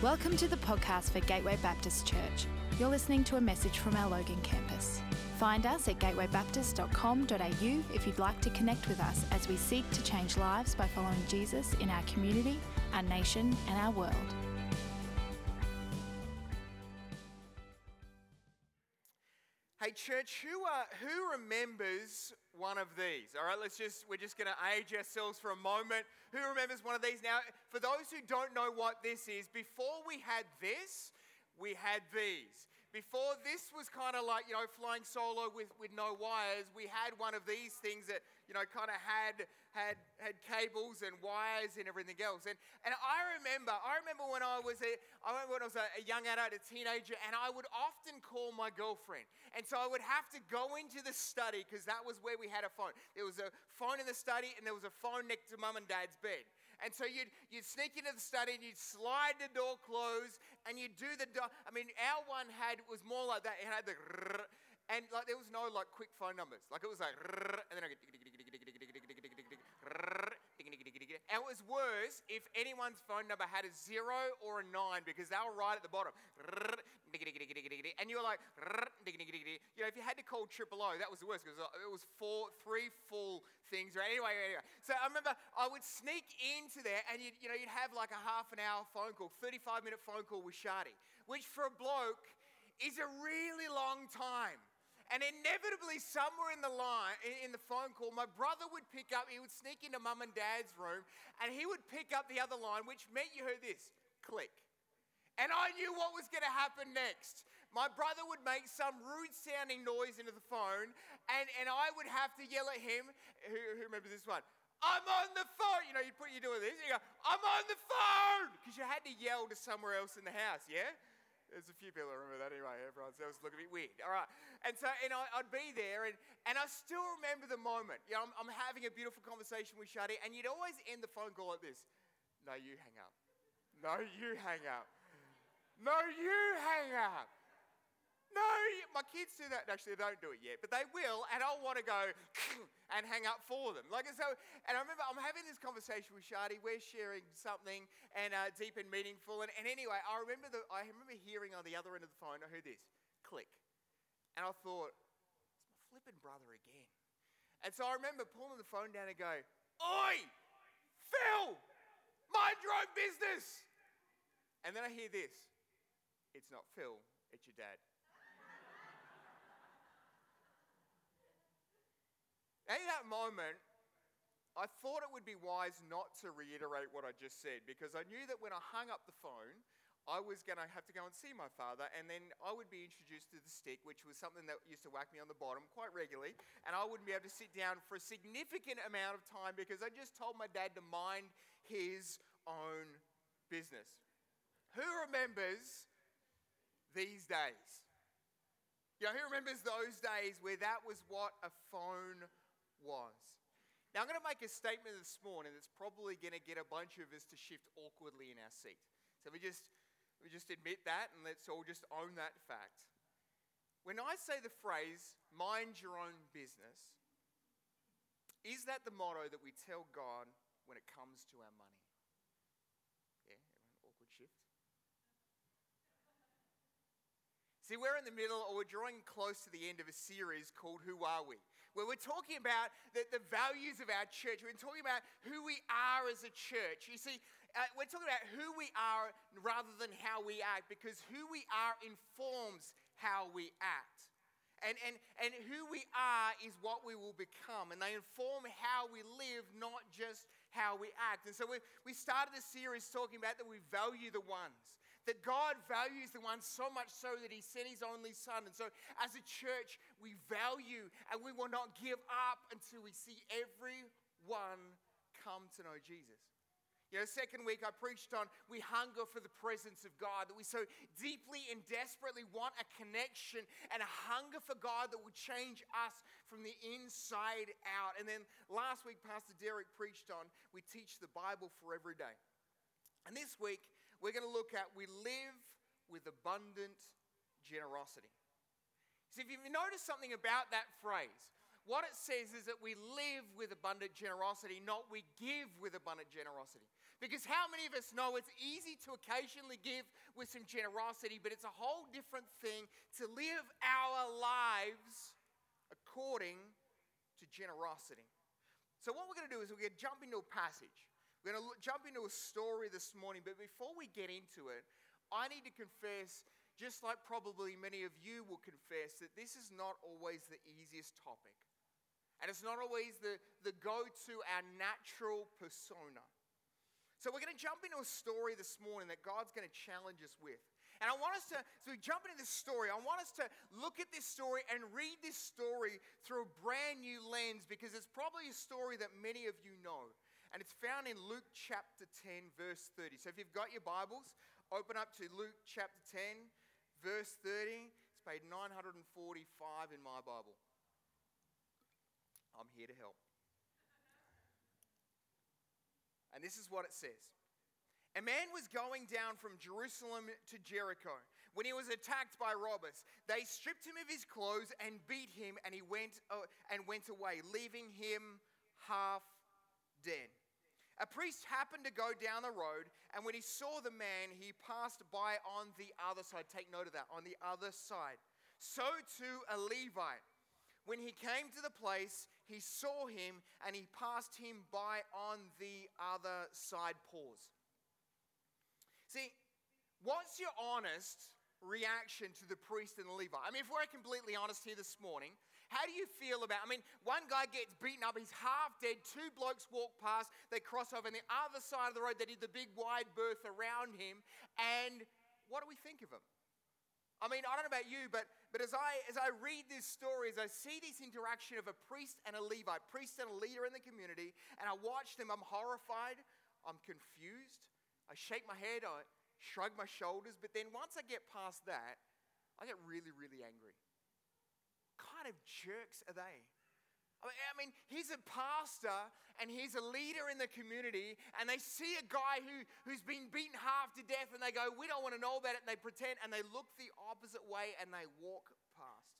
Welcome to the podcast for Gateway Baptist Church. You're listening to a message from our Logan campus. Find us at gatewaybaptist.com.au if you'd like to connect with us as we seek to change lives by following Jesus in our community, our nation, and our world. Church, who uh, who remembers one of these? All right, let's just we're just going to age ourselves for a moment. Who remembers one of these? Now, for those who don't know what this is, before we had this, we had these. Before this was kind of like, you know, flying solo with, with no wires, we had one of these things that, you know, kind of had, had, had cables and wires and everything else. And, and I remember, I remember when I was a, I remember when I was a, a young adult, a teenager, and I would often call my girlfriend. And so I would have to go into the study because that was where we had a phone. There was a phone in the study and there was a phone next to mum and dad's bed. And so you'd, you'd sneak into the study and you'd slide the door closed and you'd do the door. I mean, our one had, was more like that. It had the, and like there was no like quick phone numbers. Like it was like, and then I and it was worse if anyone's phone number had a zero or a nine because they were right at the bottom. And you were like, you know, if you had to call triple O, that was the worst because it was four, three full things. Right? Anyway, anyway. So I remember I would sneak into there and you'd, you know, you'd have like a half an hour phone call, 35 minute phone call with Shardy, which for a bloke is a really long time. And inevitably, somewhere in the line, in the phone call, my brother would pick up, he would sneak into mum and dad's room, and he would pick up the other line, which meant you heard this click. And I knew what was going to happen next. My brother would make some rude sounding noise into the phone, and, and I would have to yell at him. Who, who remembers this one? I'm on the phone. You know, you put you doing this. And you go, I'm on the phone, because you had to yell to somewhere else in the house. Yeah. There's a few people that remember that anyway. Everyone else looking a bit weird. All right. And so, and I, would be there, and, and I still remember the moment. You know, I'm, I'm having a beautiful conversation with Shadi, and you'd always end the phone call like this No, you hang up. No, you hang up. No, you hang up. No, my kids do that. Actually, they don't do it yet, but they will, and I'll want to go and hang up for them. Like so, and I remember I'm having this conversation with Shadi. We're sharing something and uh, deep and meaningful. And, and anyway, I remember the, I remember hearing on the other end of the phone. I heard this click, and I thought, it's my flipping brother again. And so I remember pulling the phone down and go, Oi, Phil, mind your own business. And then I hear this. It's not Phil, it's your dad. In that moment, I thought it would be wise not to reiterate what I just said because I knew that when I hung up the phone, I was going to have to go and see my father, and then I would be introduced to the stick, which was something that used to whack me on the bottom quite regularly, and I wouldn't be able to sit down for a significant amount of time because I just told my dad to mind his own business. Who remembers these days? You know, who remembers those days where that was what a phone was. Now, I'm going to make a statement this morning that's probably going to get a bunch of us to shift awkwardly in our seat. So we just, we just admit that and let's all just own that fact. When I say the phrase, mind your own business, is that the motto that we tell God when it comes to our money? Yeah, everyone, awkward shift. See, we're in the middle, or we're drawing close to the end of a series called Who Are We? Where we're talking about the, the values of our church. We're talking about who we are as a church. You see, uh, we're talking about who we are rather than how we act, because who we are informs how we act. And, and, and who we are is what we will become. And they inform how we live, not just how we act. And so we, we started this series talking about that we value the ones that God values the one so much so that he sent his only son. And so, as a church, we value and we will not give up until we see everyone come to know Jesus. You know, second week I preached on we hunger for the presence of God, that we so deeply and desperately want a connection and a hunger for God that will change us from the inside out. And then last week, Pastor Derek preached on we teach the Bible for every day. And this week, we're going to look at we live with abundant generosity. So, if you've noticed something about that phrase, what it says is that we live with abundant generosity, not we give with abundant generosity. Because how many of us know it's easy to occasionally give with some generosity, but it's a whole different thing to live our lives according to generosity. So, what we're going to do is we're going to jump into a passage. We're going to jump into a story this morning, but before we get into it, I need to confess, just like probably many of you will confess, that this is not always the easiest topic. And it's not always the, the go to our natural persona. So we're going to jump into a story this morning that God's going to challenge us with. And I want us to, so we jump into this story, I want us to look at this story and read this story through a brand new lens because it's probably a story that many of you know. And it's found in Luke chapter 10, verse 30. So if you've got your Bibles, open up to Luke chapter 10, verse 30. It's page 945 in my Bible. I'm here to help. And this is what it says A man was going down from Jerusalem to Jericho when he was attacked by robbers. They stripped him of his clothes and beat him, and he went, uh, and went away, leaving him half dead. A priest happened to go down the road, and when he saw the man, he passed by on the other side. Take note of that, on the other side. So too a Levite when he came to the place, he saw him and he passed him by on the other side. Pause. See, what's your honest reaction to the priest and the Levite? I mean, if we're completely honest here this morning, how do you feel about? I mean, one guy gets beaten up, he's half dead. Two blokes walk past, they cross over, on the other side of the road, they did the big wide berth around him. And what do we think of him? I mean, I don't know about you, but, but as, I, as I read this story, as I see this interaction of a priest and a Levite, priest and a leader in the community, and I watch them, I'm horrified, I'm confused, I shake my head, I shrug my shoulders, but then once I get past that, I get really, really angry. Kind of jerks are they? I mean, he's a pastor and he's a leader in the community, and they see a guy who, who's been beaten half to death, and they go, We don't want to know about it, and they pretend, and they look the opposite way and they walk past.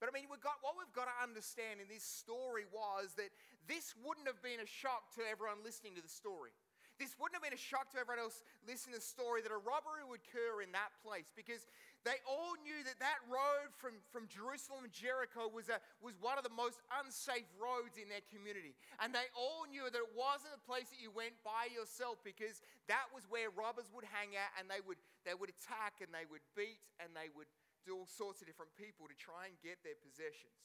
But I mean, we've got, what we've got to understand in this story was that this wouldn't have been a shock to everyone listening to the story. This wouldn't have been a shock to everyone else listening to the story that a robbery would occur in that place because they all knew that that road from, from Jerusalem to Jericho was, a, was one of the most unsafe roads in their community. And they all knew that it wasn't a place that you went by yourself because that was where robbers would hang out and they would, they would attack and they would beat and they would do all sorts of different people to try and get their possessions.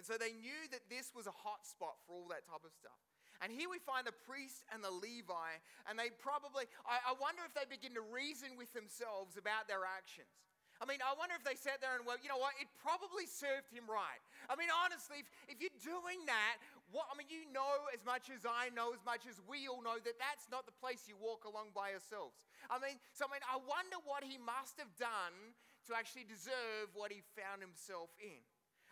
And so they knew that this was a hot spot for all that type of stuff. And here we find the priest and the Levite, and they probably, I, I wonder if they begin to reason with themselves about their actions. I mean, I wonder if they sat there and, well, you know what, it probably served him right. I mean, honestly, if, if you're doing that, what, I mean, you know as much as I know, as much as we all know, that that's not the place you walk along by yourselves. I mean, so I mean, I wonder what he must have done to actually deserve what he found himself in.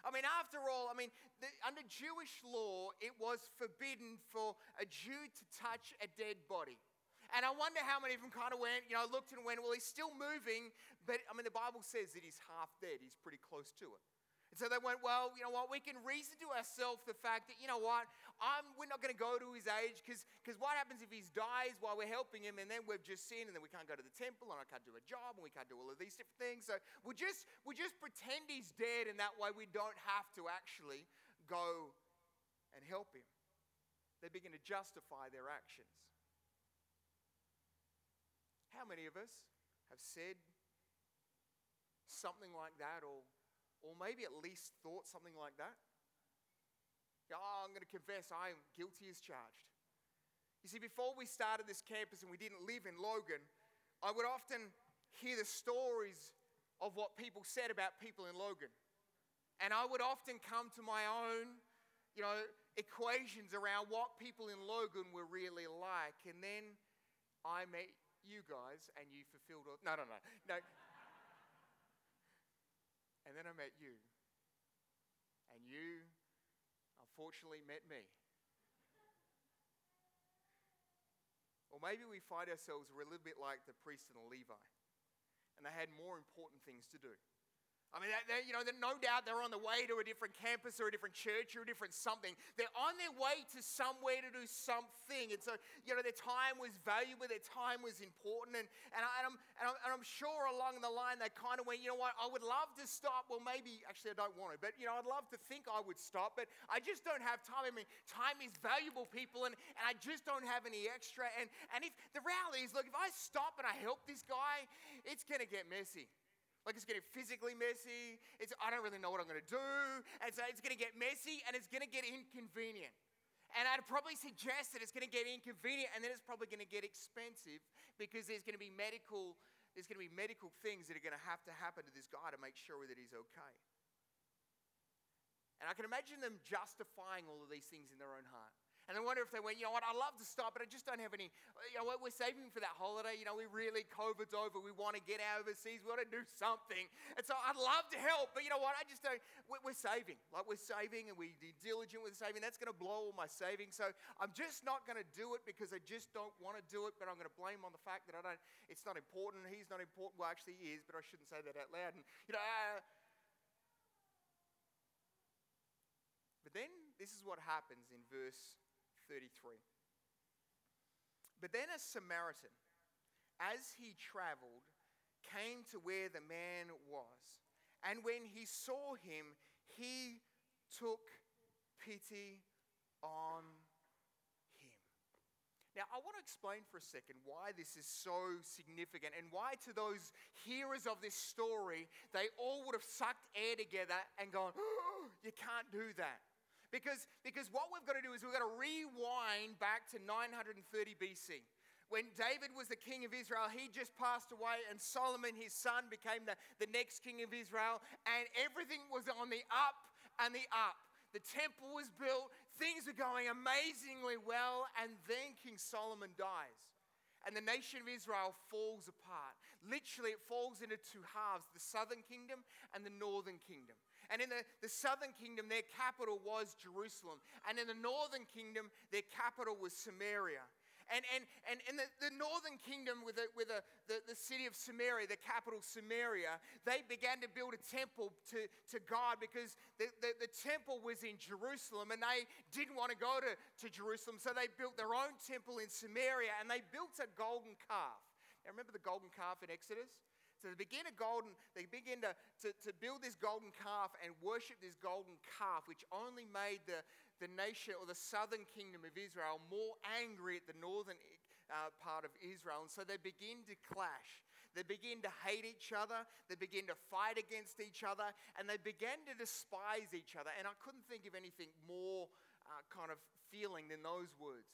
I mean, after all, I mean, the, under Jewish law, it was forbidden for a Jew to touch a dead body. And I wonder how many of them kind of went, you know, looked and went, well, he's still moving, but I mean, the Bible says that he's half dead. He's pretty close to it. And so they went, well, you know what, we can reason to ourselves the fact that, you know what, I'm, we're not going to go to his age because what happens if he dies while we're helping him and then we've just sinned and then we can't go to the temple and I can't do a job and we can't do all of these different things. So we'll just, we'll just pretend he's dead and that way we don't have to actually go and help him. They begin to justify their actions. How many of us have said something like that or or maybe at least thought something like that. Oh, I'm going to confess I am guilty as charged. You see, before we started this campus and we didn't live in Logan, I would often hear the stories of what people said about people in Logan. And I would often come to my own, you know, equations around what people in Logan were really like. And then I met you guys and you fulfilled all. No, no, no. No. And then I met you. And you, unfortunately, met me. Or maybe we find ourselves we're a little bit like the priest and the Levite, and they had more important things to do. I mean, they, you know, no doubt they're on the way to a different campus or a different church or a different something. They're on their way to somewhere to do something. And so, you know, their time was valuable, their time was important. And, and, I, am and, I'm, and I'm sure along the line they kind of went, you know what, I would love to stop. Well, maybe, actually, I don't want to, but, you know, I'd love to think I would stop, but I just don't have time. I mean, time is valuable, people, and, and I just don't have any extra. And, and if the reality is, look, if I stop and I help this guy, it's going to get messy. Like it's getting physically messy. It's, I don't really know what I'm going to do. And so it's going to get messy and it's going to get inconvenient. And I'd probably suggest that it's going to get inconvenient and then it's probably going to get expensive because there's going to be medical, there's going to be medical things that are going to have to happen to this guy to make sure that he's okay. And I can imagine them justifying all of these things in their own heart. And I wonder if they went, you know what, I'd love to stop, but I just don't have any, you know what, we're saving for that holiday. You know, we really, COVID's over. We want to get out overseas. We want to do something. And so I'd love to help, but you know what, I just don't, we're saving. Like we're saving and we're diligent with saving. That's going to blow all my savings. So I'm just not going to do it because I just don't want to do it, but I'm going to blame on the fact that I don't, it's not important. He's not important. Well, actually he is, but I shouldn't say that out loud. And, you know, uh, but then this is what happens in verse 33. But then a Samaritan, as he traveled, came to where the man was. And when he saw him, he took pity on him. Now, I want to explain for a second why this is so significant and why, to those hearers of this story, they all would have sucked air together and gone, oh, You can't do that. Because, because what we've got to do is we've got to rewind back to 930 BC. When David was the king of Israel, he just passed away, and Solomon, his son, became the, the next king of Israel, and everything was on the up and the up. The temple was built, things were going amazingly well, and then King Solomon dies. And the nation of Israel falls apart. Literally, it falls into two halves the southern kingdom and the northern kingdom. And in the, the southern kingdom, their capital was Jerusalem. And in the northern kingdom, their capital was Samaria. And, and, and in the, the northern kingdom, with, with the, the city of Samaria, the capital Samaria, they began to build a temple to, to God because the, the, the temple was in Jerusalem and they didn't want to go to, to Jerusalem. So they built their own temple in Samaria and they built a golden calf. Now, remember the golden calf in Exodus? So they begin a golden, they begin to, to, to build this golden calf and worship this golden calf, which only made the, the nation or the southern kingdom of Israel more angry at the northern uh, part of Israel. And so they begin to clash. They begin to hate each other. They begin to fight against each other. And they began to despise each other. And I couldn't think of anything more uh, kind of feeling than those words.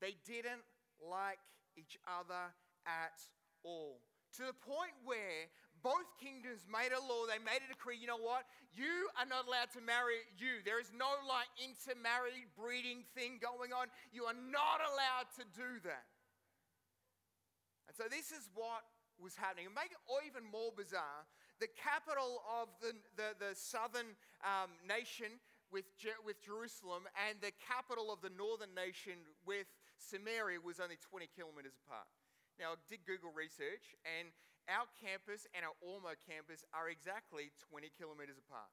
They didn't like each other at all to the point where both kingdoms made a law, they made a decree, you know what? You are not allowed to marry you. There is no like intermarried breeding thing going on. You are not allowed to do that. And so this is what was happening. And make it even more bizarre, the capital of the, the, the southern um, nation with, Je- with Jerusalem and the capital of the northern nation with Samaria was only 20 kilometers apart. Now, I did Google research, and our campus and our Ormeau campus are exactly 20 kilometers apart.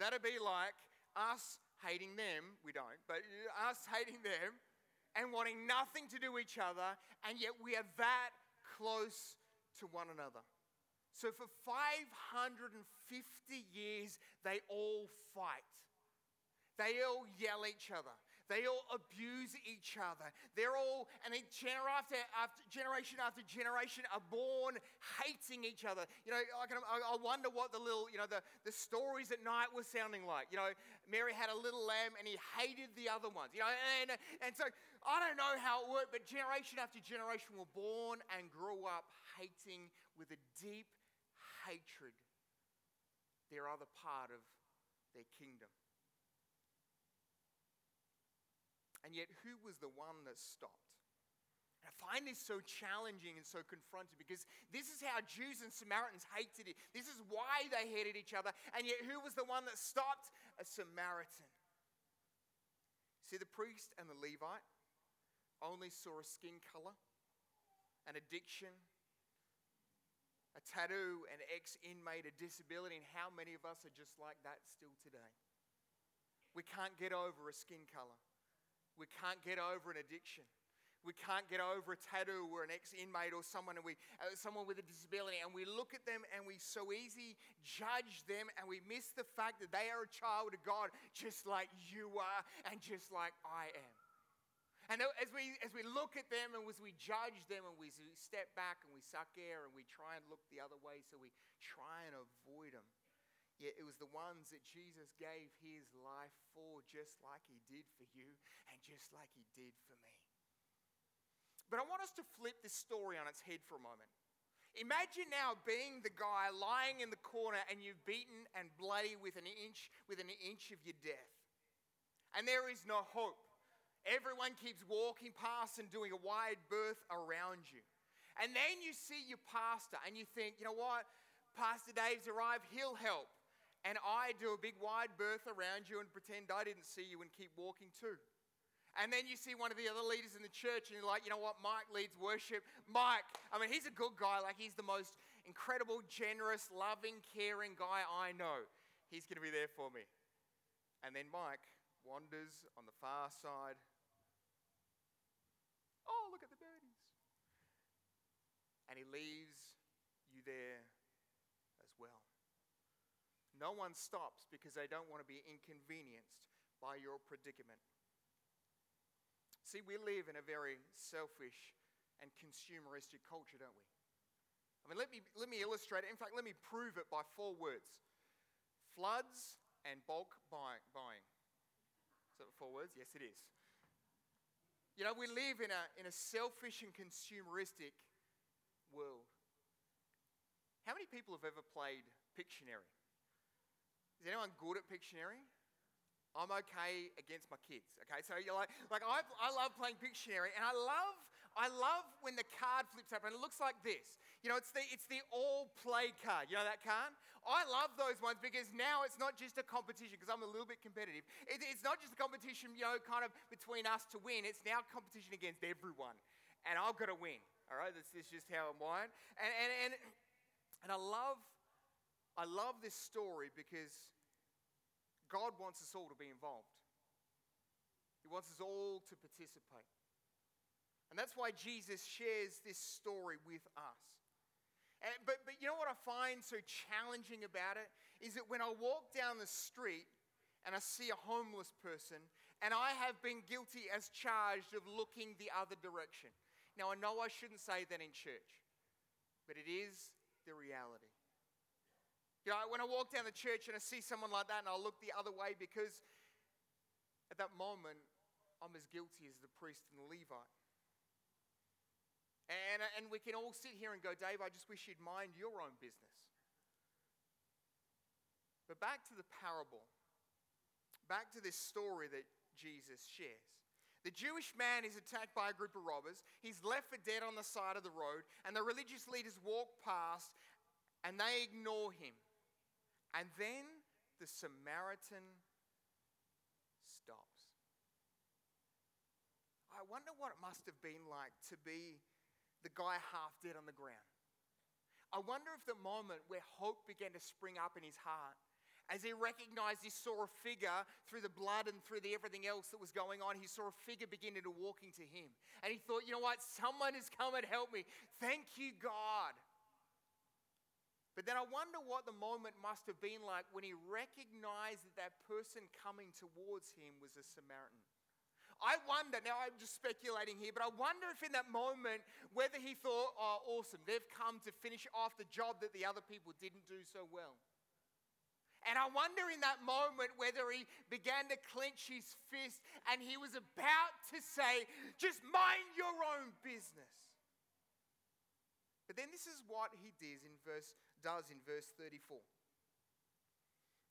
That'd be like us hating them, we don't, but us hating them and wanting nothing to do with each other, and yet we are that close to one another. So for 550 years, they all fight. They all yell each other. They all abuse each other. They're all, and then after, after, generation after generation are born hating each other. You know, I, can, I, wonder what the little, you know, the, the stories at night were sounding like. You know, Mary had a little lamb and he hated the other ones. You know, and, and so I don't know how it worked, but generation after generation were born and grew up hating with a deep hatred their other part of their kingdom. And yet, who was the one that stopped? And I find this so challenging and so confronting because this is how Jews and Samaritans hated it. This is why they hated each other. And yet, who was the one that stopped? A Samaritan. See, the priest and the Levite only saw a skin color, an addiction, a tattoo, an ex inmate, a disability, and how many of us are just like that still today? We can't get over a skin color. We can't get over an addiction. We can't get over a tattoo or an ex-inmate or someone, and we, uh, someone with a disability, and we look at them and we so easy judge them, and we miss the fact that they are a child of God, just like you are, and just like I am. And as we, as we look at them and as we judge them and we step back and we suck air and we try and look the other way, so we try and avoid them. Yet it was the ones that Jesus gave his life for, just like he did for you and just like he did for me. But I want us to flip this story on its head for a moment. Imagine now being the guy lying in the corner and you've beaten and bloody with an inch, with an inch of your death. And there is no hope. Everyone keeps walking past and doing a wide berth around you. And then you see your pastor and you think, you know what? Pastor Dave's arrived, he'll help. And I do a big wide berth around you and pretend I didn't see you and keep walking too. And then you see one of the other leaders in the church, and you're like, you know what? Mike leads worship. Mike, I mean, he's a good guy. Like, he's the most incredible, generous, loving, caring guy I know. He's going to be there for me. And then Mike wanders on the far side. Oh, look at the birdies. And he leaves you there. No one stops because they don't want to be inconvenienced by your predicament. See, we live in a very selfish and consumeristic culture, don't we? I mean, let me, let me illustrate it. In fact, let me prove it by four words floods and bulk buy, buying. Is that four words? Yes, it is. You know, we live in a, in a selfish and consumeristic world. How many people have ever played Pictionary? Is anyone good at Pictionary? I'm okay against my kids. Okay, so you're like, like I, I love playing Pictionary, and I love, I love when the card flips up and it looks like this. You know, it's the it's the all play card. You know that card? I love those ones because now it's not just a competition because I'm a little bit competitive. It, it's not just a competition, you know, kind of between us to win. It's now competition against everyone, and I've got to win. All right, this is just how I'm wired, and and and and I love, I love this story because God wants us all to be involved. He wants us all to participate. And that's why Jesus shares this story with us. And, but, but you know what I find so challenging about it? Is that when I walk down the street and I see a homeless person, and I have been guilty as charged of looking the other direction. Now, I know I shouldn't say that in church, but it is the reality. You know, when I walk down the church and I see someone like that and I look the other way because at that moment I'm as guilty as the priest and the Levite. And, and we can all sit here and go, Dave, I just wish you'd mind your own business. But back to the parable, back to this story that Jesus shares. The Jewish man is attacked by a group of robbers. He's left for dead on the side of the road, and the religious leaders walk past and they ignore him. And then the Samaritan stops. I wonder what it must have been like to be the guy half dead on the ground. I wonder if the moment where hope began to spring up in his heart, as he recognized he saw a figure through the blood and through the everything else that was going on, he saw a figure beginning to walking to him. And he thought, you know what? Someone has come and helped me. Thank you, God. But then I wonder what the moment must have been like when he recognized that that person coming towards him was a Samaritan. I wonder, now I'm just speculating here, but I wonder if in that moment whether he thought, oh, awesome, they've come to finish off the job that the other people didn't do so well. And I wonder in that moment whether he began to clench his fist and he was about to say, just mind your own business. But then this is what he does in verse does in verse 34.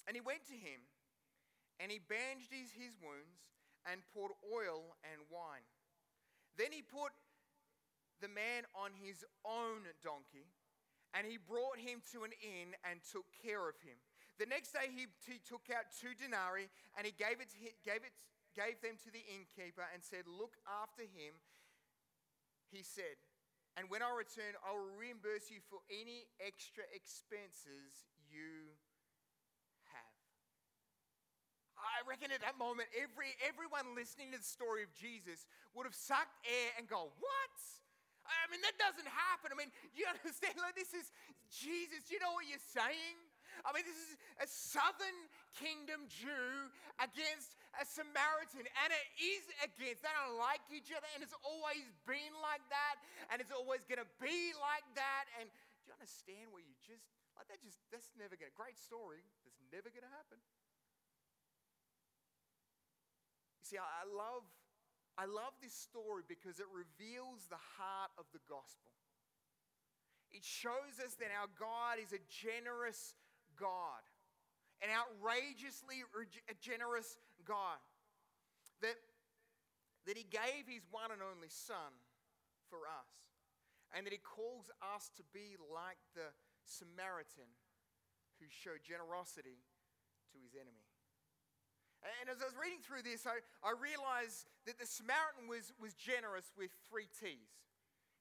And he went to him, and he bandaged his, wounds, and poured oil and wine. Then he put the man on his own donkey, and he brought him to an inn and took care of him. The next day he, he took out two denarii, and he gave, it, gave, it, gave them to the innkeeper and said, Look after him. He said, And when I return, I will reimburse you for any extra expenses you have. I reckon at that moment, every, everyone listening to the story of Jesus would have sucked air and go, What? I mean, that doesn't happen. I mean, you understand? Like, this is Jesus. You know what you're saying? I mean, this is a southern kingdom Jew against a Samaritan, and it is against. They don't like each other, and it's always been like that, and it's always going to be like that. And do you understand where you just, like, that just, that's never going to, great story, that's never going to happen. You see, I love, I love this story because it reveals the heart of the gospel. It shows us that our God is a generous God, an outrageously generous God. That, that He gave His one and only Son for us, and that He calls us to be like the Samaritan who showed generosity to his enemy. And as I was reading through this, I, I realized that the Samaritan was, was generous with three T's.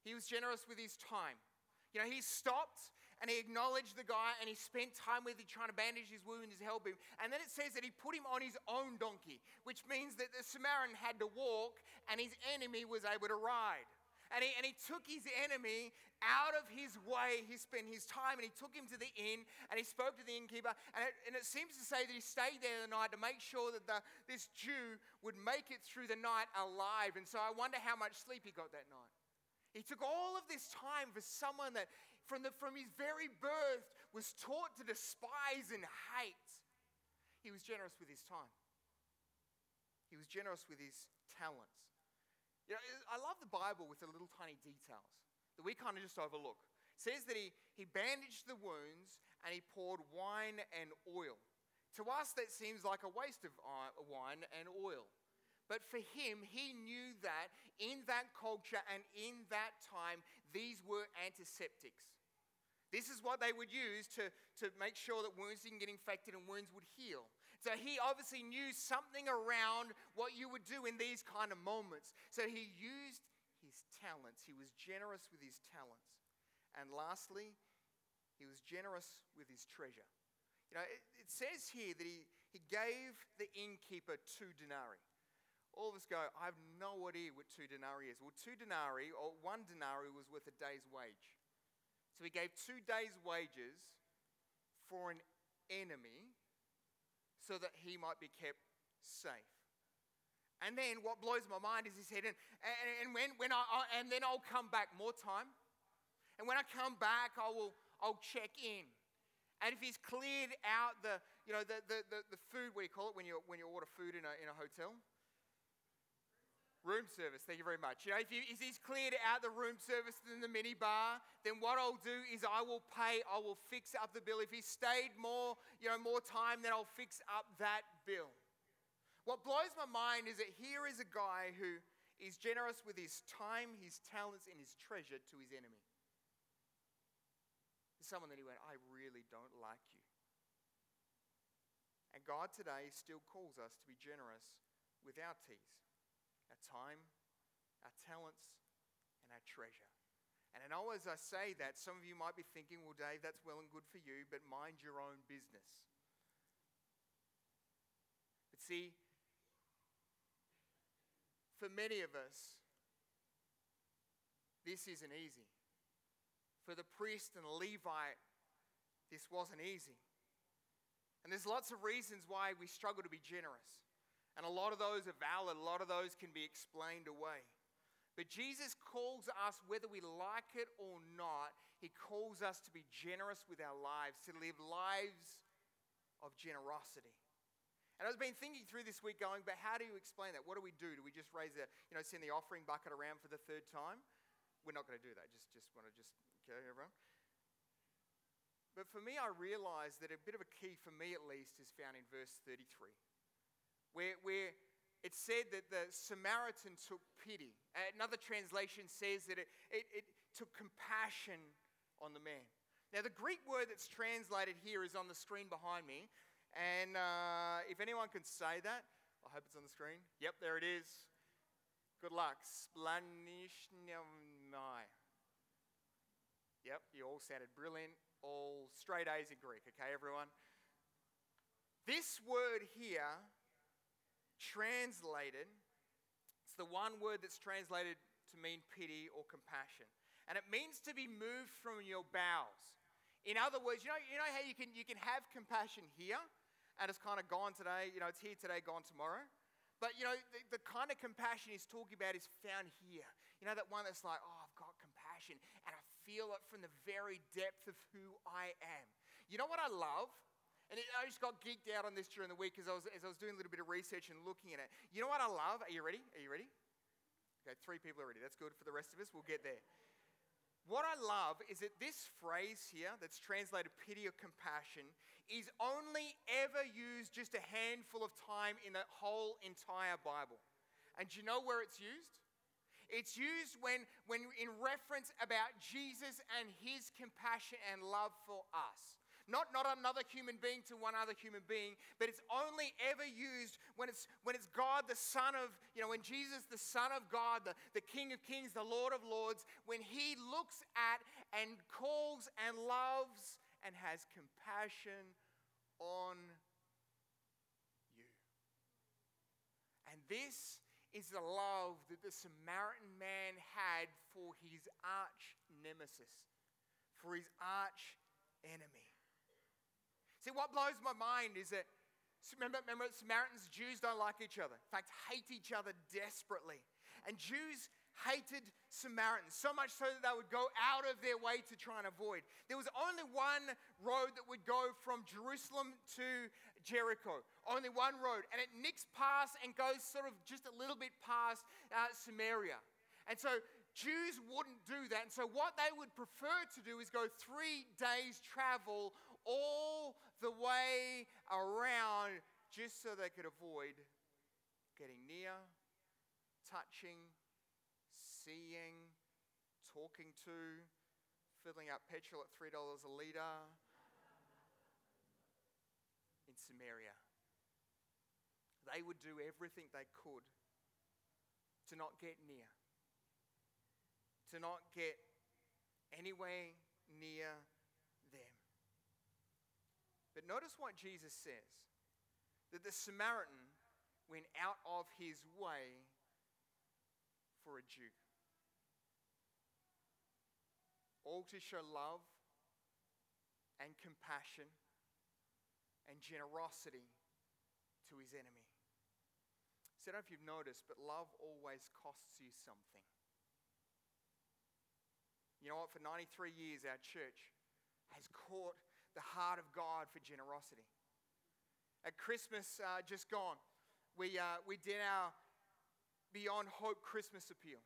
He was generous with his time. You know, he stopped and he acknowledged the guy and he spent time with him trying to bandage his wounds, and help him. And then it says that he put him on his own donkey, which means that the Samaritan had to walk and his enemy was able to ride. And he, and he took his enemy out of his way. He spent his time and he took him to the inn and he spoke to the innkeeper. And it, and it seems to say that he stayed there the night to make sure that the, this Jew would make it through the night alive. And so I wonder how much sleep he got that night. He took all of this time for someone that from, the, from his very birth was taught to despise and hate. He was generous with his time, he was generous with his talents. You know, I love the Bible with the little tiny details that we kind of just overlook. It says that he, he bandaged the wounds and he poured wine and oil. To us, that seems like a waste of uh, wine and oil. But for him, he knew that in that culture and in that time, these were antiseptics. This is what they would use to, to make sure that wounds didn't get infected and wounds would heal. So he obviously knew something around what you would do in these kind of moments. So he used his talents. He was generous with his talents. And lastly, he was generous with his treasure. You know, it, it says here that he, he gave the innkeeper two denarii. All of us go, I have no idea what two denarii is. Well, two denarii, or one denarii, was worth a day's wage. So he gave two days' wages for an enemy so that he might be kept safe. And then what blows my mind is he said, and, and, and when, when I, I, and then I'll come back more time. And when I come back, I will I'll check in. And if he's cleared out the, you know, the, the, the, the food, what do you call it when you, when you order food in a, in a hotel? Room service, thank you very much. You know, if, you, if he's cleared out the room service in the minibar, then what I'll do is I will pay, I will fix up the bill. If he stayed more, you know, more time, then I'll fix up that bill. What blows my mind is that here is a guy who is generous with his time, his talents, and his treasure to his enemy. Someone that he went, I really don't like you. And God today still calls us to be generous with our teas our time, our talents, and our treasure. And I know as I say that, some of you might be thinking, well, Dave, that's well and good for you, but mind your own business. But see, for many of us, this isn't easy. For the priest and the Levite, this wasn't easy. And there's lots of reasons why we struggle to be generous. And a lot of those are valid, a lot of those can be explained away. But Jesus calls us, whether we like it or not, He calls us to be generous with our lives, to live lives of generosity. And I've been thinking through this week going, but how do you explain that? What do we do? Do we just raise the, you know, send the offering bucket around for the third time? We're not going to do that. Just, just want to just, okay, everyone? But for me, I realize that a bit of a key for me at least is found in verse 33 where, where it said that the Samaritan took pity. Another translation says that it, it, it took compassion on the man. Now, the Greek word that's translated here is on the screen behind me. And uh, if anyone can say that, I hope it's on the screen. Yep, there it is. Good luck. Splanishnyamai. Yep, you all sounded brilliant. All straight A's in Greek, okay, everyone? This word here, translated, it's the one word that's translated to mean pity or compassion. And it means to be moved from your bowels. In other words, you know, you know how you can, you can have compassion here and it's kind of gone today, you know, it's here today, gone tomorrow. But, you know, the, the kind of compassion he's talking about is found here. You know, that one that's like, oh, I've got compassion and I feel it from the very depth of who I am. You know what I love? And it, I just got geeked out on this during the week as I, was, as I was doing a little bit of research and looking at it. You know what I love? Are you ready? Are you ready? Okay, three people are ready. That's good for the rest of us. We'll get there. What I love is that this phrase here, that's translated pity or compassion, is only ever used just a handful of time in the whole entire Bible. And do you know where it's used? It's used when, when in reference about Jesus and his compassion and love for us. Not, not another human being to one other human being, but it's only ever used when it's, when it's God, the Son of, you know, when Jesus, the Son of God, the, the King of Kings, the Lord of Lords, when He looks at and calls and loves and has compassion on you. And this is the love that the Samaritan man had for his arch nemesis, for his arch enemy. See, what blows my mind is that, remember, remember Samaritans, Jews don't like each other. In fact, hate each other desperately. And Jews hated Samaritans, so much so that they would go out of their way to try and avoid. There was only one road that would go from Jerusalem to Jericho, only one road, and it nicks past and goes sort of just a little bit past uh, Samaria. And so Jews wouldn't do that. And so what they would prefer to do is go three days' travel all the way around just so they could avoid getting near, touching, seeing, talking to, filling up petrol at $3 a litre in Samaria. They would do everything they could to not get near, to not get anywhere near but notice what Jesus says that the Samaritan went out of his way for a Jew. All to show love and compassion and generosity to his enemy. So I don't know if you've noticed, but love always costs you something. You know what? For 93 years, our church has caught the heart of God for generosity. At Christmas uh, just gone, we, uh, we did our Beyond Hope Christmas appeal.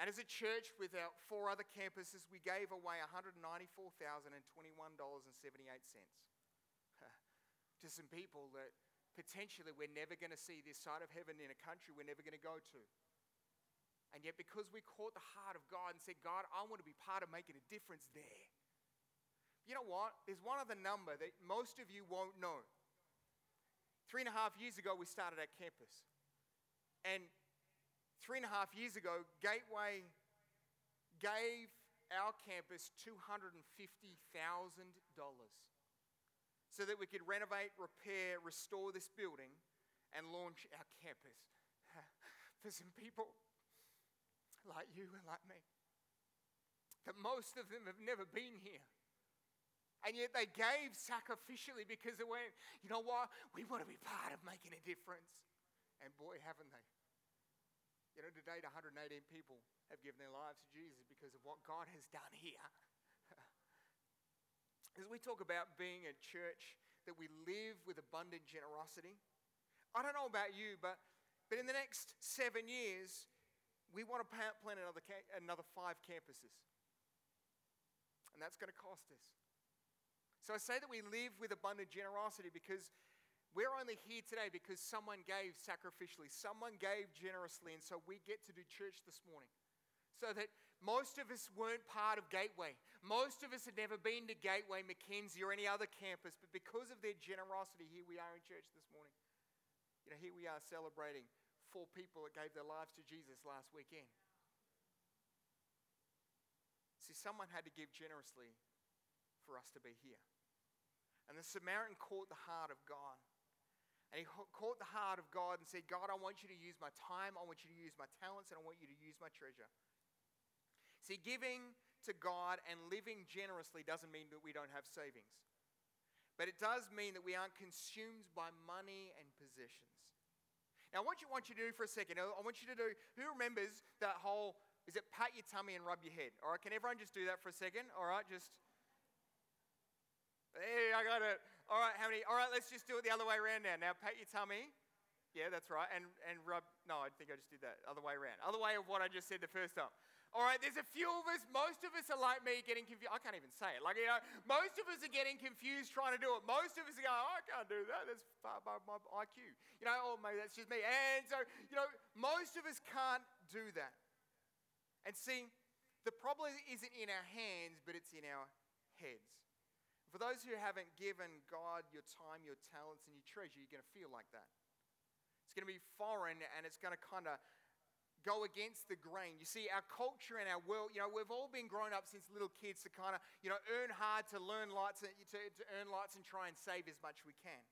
And as a church with our four other campuses, we gave away $194,021.78 to some people that potentially we're never going to see this side of heaven in a country we're never going to go to. And yet, because we caught the heart of God and said, God, I want to be part of making a difference there, you know what? There's one other number that most of you won't know. Three and a half years ago, we started our campus. And three and a half years ago, Gateway gave our campus $250,000 so that we could renovate, repair, restore this building, and launch our campus for some people like you and like me. That most of them have never been here. And yet they gave sacrificially because they went, you know what? We want to be part of making a difference. And boy, haven't they. You know, to date, 118 people have given their lives to Jesus because of what God has done here. As we talk about being a church that we live with abundant generosity, I don't know about you, but, but in the next seven years, we want to plant another, another five campuses. And that's going to cost us. So I say that we live with abundant generosity because we're only here today because someone gave sacrificially, someone gave generously, and so we get to do church this morning. So that most of us weren't part of Gateway. Most of us had never been to Gateway, Mackenzie, or any other campus, but because of their generosity, here we are in church this morning. You know, here we are celebrating four people that gave their lives to Jesus last weekend. See, someone had to give generously for us to be here. And the Samaritan caught the heart of God. And he caught the heart of God and said, God, I want you to use my time, I want you to use my talents, and I want you to use my treasure. See, giving to God and living generously doesn't mean that we don't have savings. But it does mean that we aren't consumed by money and possessions. Now, what you want you to do for a second, I want you to do, who remembers that whole, is it pat your tummy and rub your head? All right, can everyone just do that for a second? All right, just, hey, I got it. All right, how many? All right, let's just do it the other way around now. Now, pat your tummy. Yeah, that's right. And, and rub, no, I think I just did that. Other way around. Other way of what I just said the first time. All right, there's a few of us, most of us are like me getting confused. I can't even say it. Like, you know, most of us are getting confused trying to do it. Most of us are going, oh, I can't do that. That's far above my IQ. You know, oh, or maybe that's just me. And so, you know, most of us can't do that. And see, the problem isn't in our hands, but it's in our heads. For those who haven't given God your time, your talents, and your treasure, you're going to feel like that. It's going to be foreign and it's going to kind of go against the grain. You see, our culture and our world, you know, we've all been grown up since little kids to kind of, you know, earn hard to learn lots, to, to earn lots and try and save as much we can.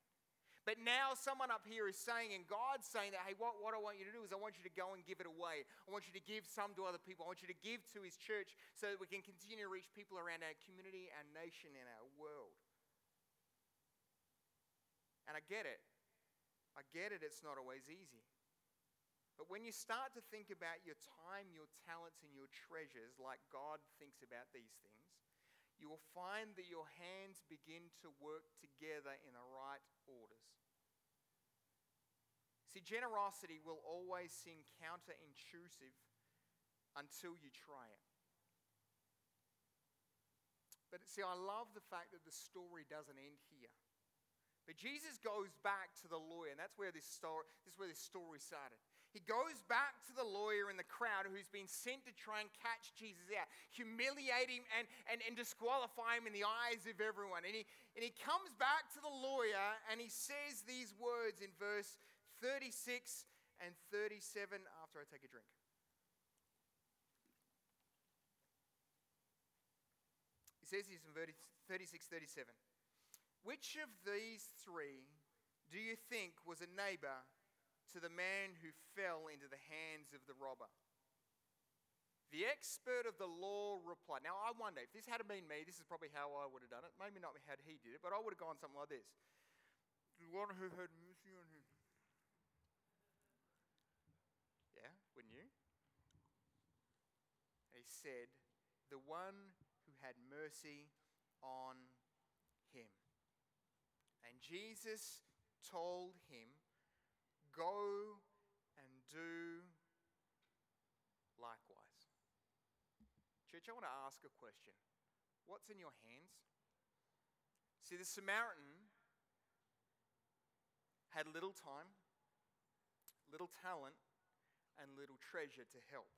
But now someone up here is saying, and God's saying that, hey, what, what I want you to do is I want you to go and give it away. I want you to give some to other people. I want you to give to His church so that we can continue to reach people around our community, our nation, and our world. And I get it. I get it, it's not always easy. But when you start to think about your time, your talents, and your treasures like God thinks about these things, you will find that your hands begin to work together in the right orders. See, generosity will always seem counterintuitive until you try it. But see, I love the fact that the story doesn't end here. But Jesus goes back to the lawyer, and that's where this story, this is where this story started. He goes back to the lawyer in the crowd who's been sent to try and catch Jesus out, humiliate him and, and, and disqualify him in the eyes of everyone. And he, and he comes back to the lawyer and he says these words in verse 36 and 37 after I take a drink. He says this in 36 37. Which of these three do you think was a neighbor to the man who fell into the hands of the robber. The expert of the law replied. Now, I wonder if this had been me, this is probably how I would have done it. Maybe not how he did it, but I would have gone something like this. The one who had mercy on him. Yeah, wouldn't you? he said, The one who had mercy on him. And Jesus told him, Go and do likewise. Church, I want to ask a question. What's in your hands? See, the Samaritan had little time, little talent, and little treasure to help.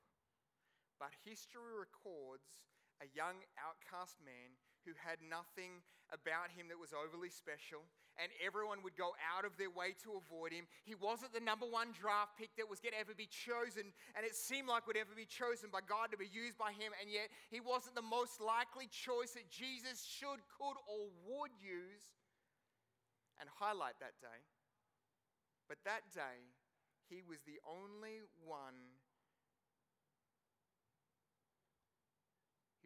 But history records a young outcast man who had nothing about him that was overly special, and everyone would go out of their way to avoid him. He wasn't the number one draft pick that was going to ever be chosen, and it seemed like would ever be chosen by God to be used by him, and yet he wasn't the most likely choice that Jesus should, could, or would use and highlight that day. But that day, he was the only one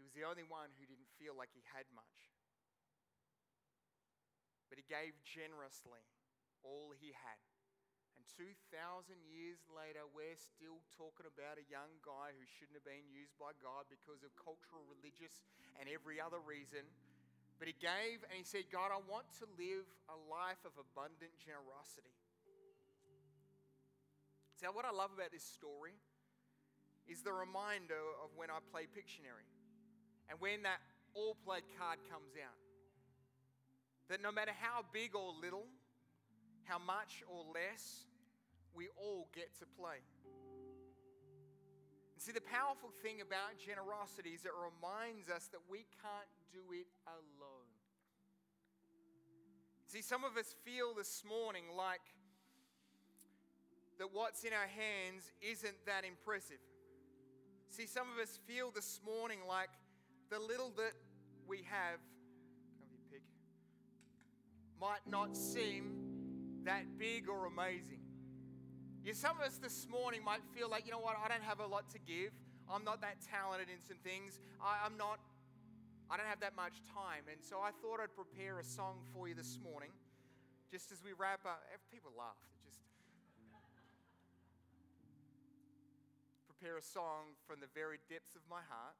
He was the only one who didn't feel like he had much. But he gave generously all he had. And 2,000 years later, we're still talking about a young guy who shouldn't have been used by God because of cultural, religious, and every other reason. But he gave and he said, God, I want to live a life of abundant generosity. So, what I love about this story is the reminder of when I play Pictionary. And when that all played card comes out, that no matter how big or little, how much or less, we all get to play. And see, the powerful thing about generosity is it reminds us that we can't do it alone. See, some of us feel this morning like that what's in our hands isn't that impressive. See, some of us feel this morning like the little that we have, might not seem that big or amazing. Yeah, some of us this morning might feel like, you know what, I don't have a lot to give. I'm not that talented in some things. I, I'm not, I don't have that much time. And so I thought I'd prepare a song for you this morning, just as we wrap up. Eh, people laugh. Just prepare a song from the very depths of my heart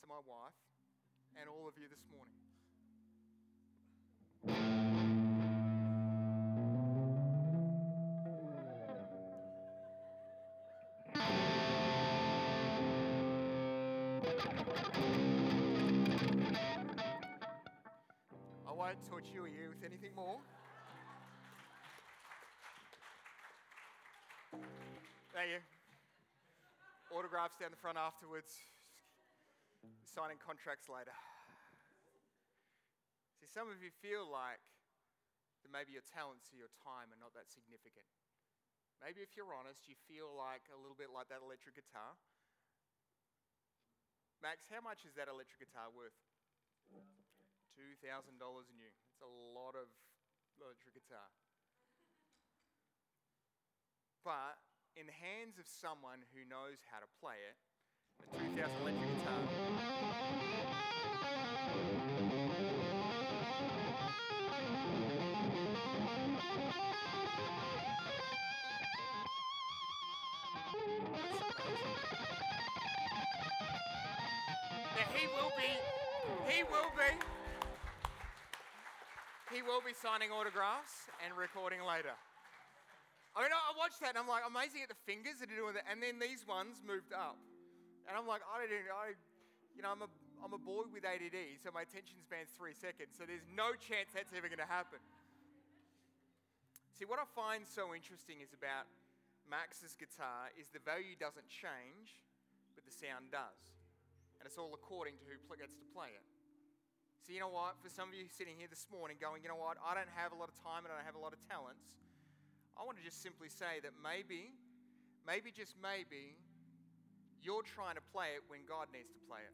to my wife and all of you this morning. I won't torture you with anything more. Thank you. Autographs down the front afterwards. Signing contracts later. Some of you feel like that maybe your talents or your time are not that significant. Maybe if you're honest, you feel like a little bit like that electric guitar. Max, how much is that electric guitar worth? $2,000 new. It's a lot of electric guitar. But in the hands of someone who knows how to play it, a 2000 electric guitar. He will be, he will be, he will be signing autographs and recording later. I mean, I watched that and I'm like, amazing at the fingers that are doing that. And then these ones moved up. And I'm like, I don't, I, you know, I'm a, I'm a boy with ADD, so my attention span's three seconds. So there's no chance that's ever going to happen. See, what I find so interesting is about Max's guitar is the value doesn't change, but the sound does. And it's all according to who gets to play it. So, you know what? For some of you sitting here this morning going, you know what? I don't have a lot of time and I don't have a lot of talents. I want to just simply say that maybe, maybe just maybe, you're trying to play it when God needs to play it.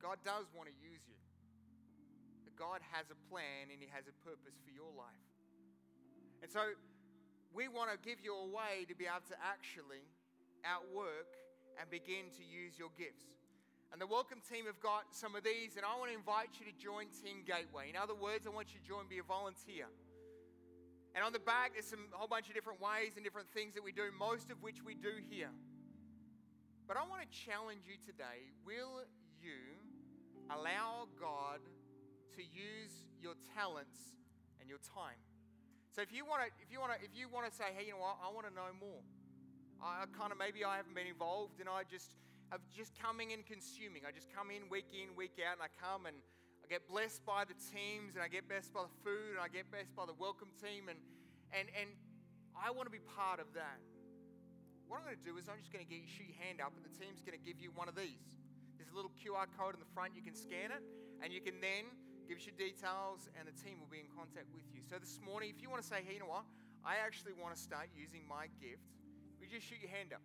God does want to use you. But God has a plan and He has a purpose for your life. And so we want to give you a way to be able to actually outwork and begin to use your gifts. And the welcome team have got some of these, and I want to invite you to join Team Gateway. In other words, I want you to join, be a volunteer. And on the back, there's some a whole bunch of different ways and different things that we do, most of which we do here. But I want to challenge you today will you allow God to use your talents and your time? So if you want to, if you want to, if you want to say, hey, you know what, I want to know more. I kind of maybe I haven't been involved, and I just have just coming and consuming. I just come in week in, week out, and I come and I get blessed by the teams, and I get blessed by the food, and I get blessed by the welcome team, and and and I want to be part of that. What I'm going to do is I'm just going to get your hand up, and the team's going to give you one of these. There's a little QR code in the front. You can scan it, and you can then give us your details, and the team will be in contact with you. So this morning, if you want to say, hey, you know what? I actually want to start using my gift. We just shoot your hand up.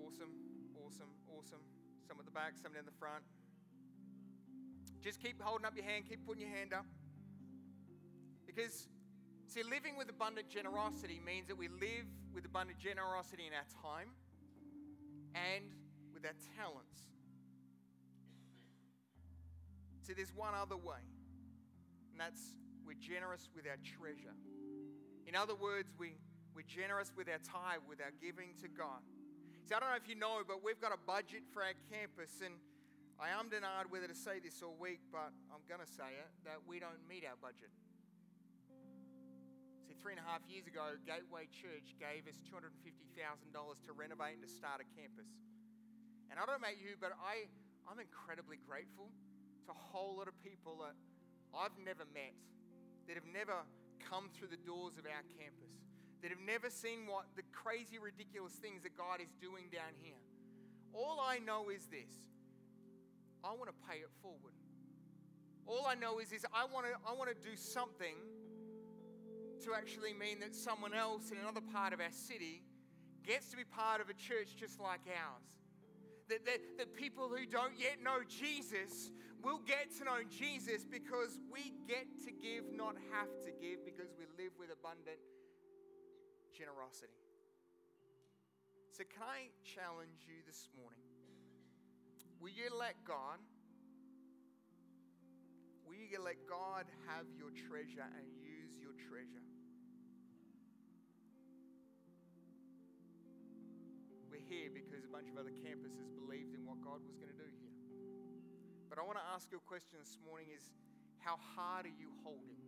Awesome, awesome, awesome. Some at the back, some down the front. Just keep holding up your hand, keep putting your hand up. Because, see, living with abundant generosity means that we live with abundant generosity in our time and with our talents. See, there's one other way, and that's we're generous with our treasure. In other words, we, we're generous with our tithe, with our giving to God. See, I don't know if you know, but we've got a budget for our campus, and I am denied whether to say this all week, but I'm going to say it that we don't meet our budget. See, three and a half years ago, Gateway Church gave us $250,000 to renovate and to start a campus. And I don't know about you, but I, I'm incredibly grateful to a whole lot of people that I've never met, that have never come through the doors of our campus that have never seen what the crazy, ridiculous things that God is doing down here. All I know is this I want to pay it forward. All I know is this I want to, I want to do something to actually mean that someone else in another part of our city gets to be part of a church just like ours. That, that, that people who don't yet know Jesus will get to know Jesus because we get to give, not have to give, because we live with abundant generosity. So, can I challenge you this morning? Will you let God? Will you let God have your treasure and use your treasure? We're here because a bunch of other campuses believed in what God was going to do here. But I want to ask you a question this morning is how hard are you holding?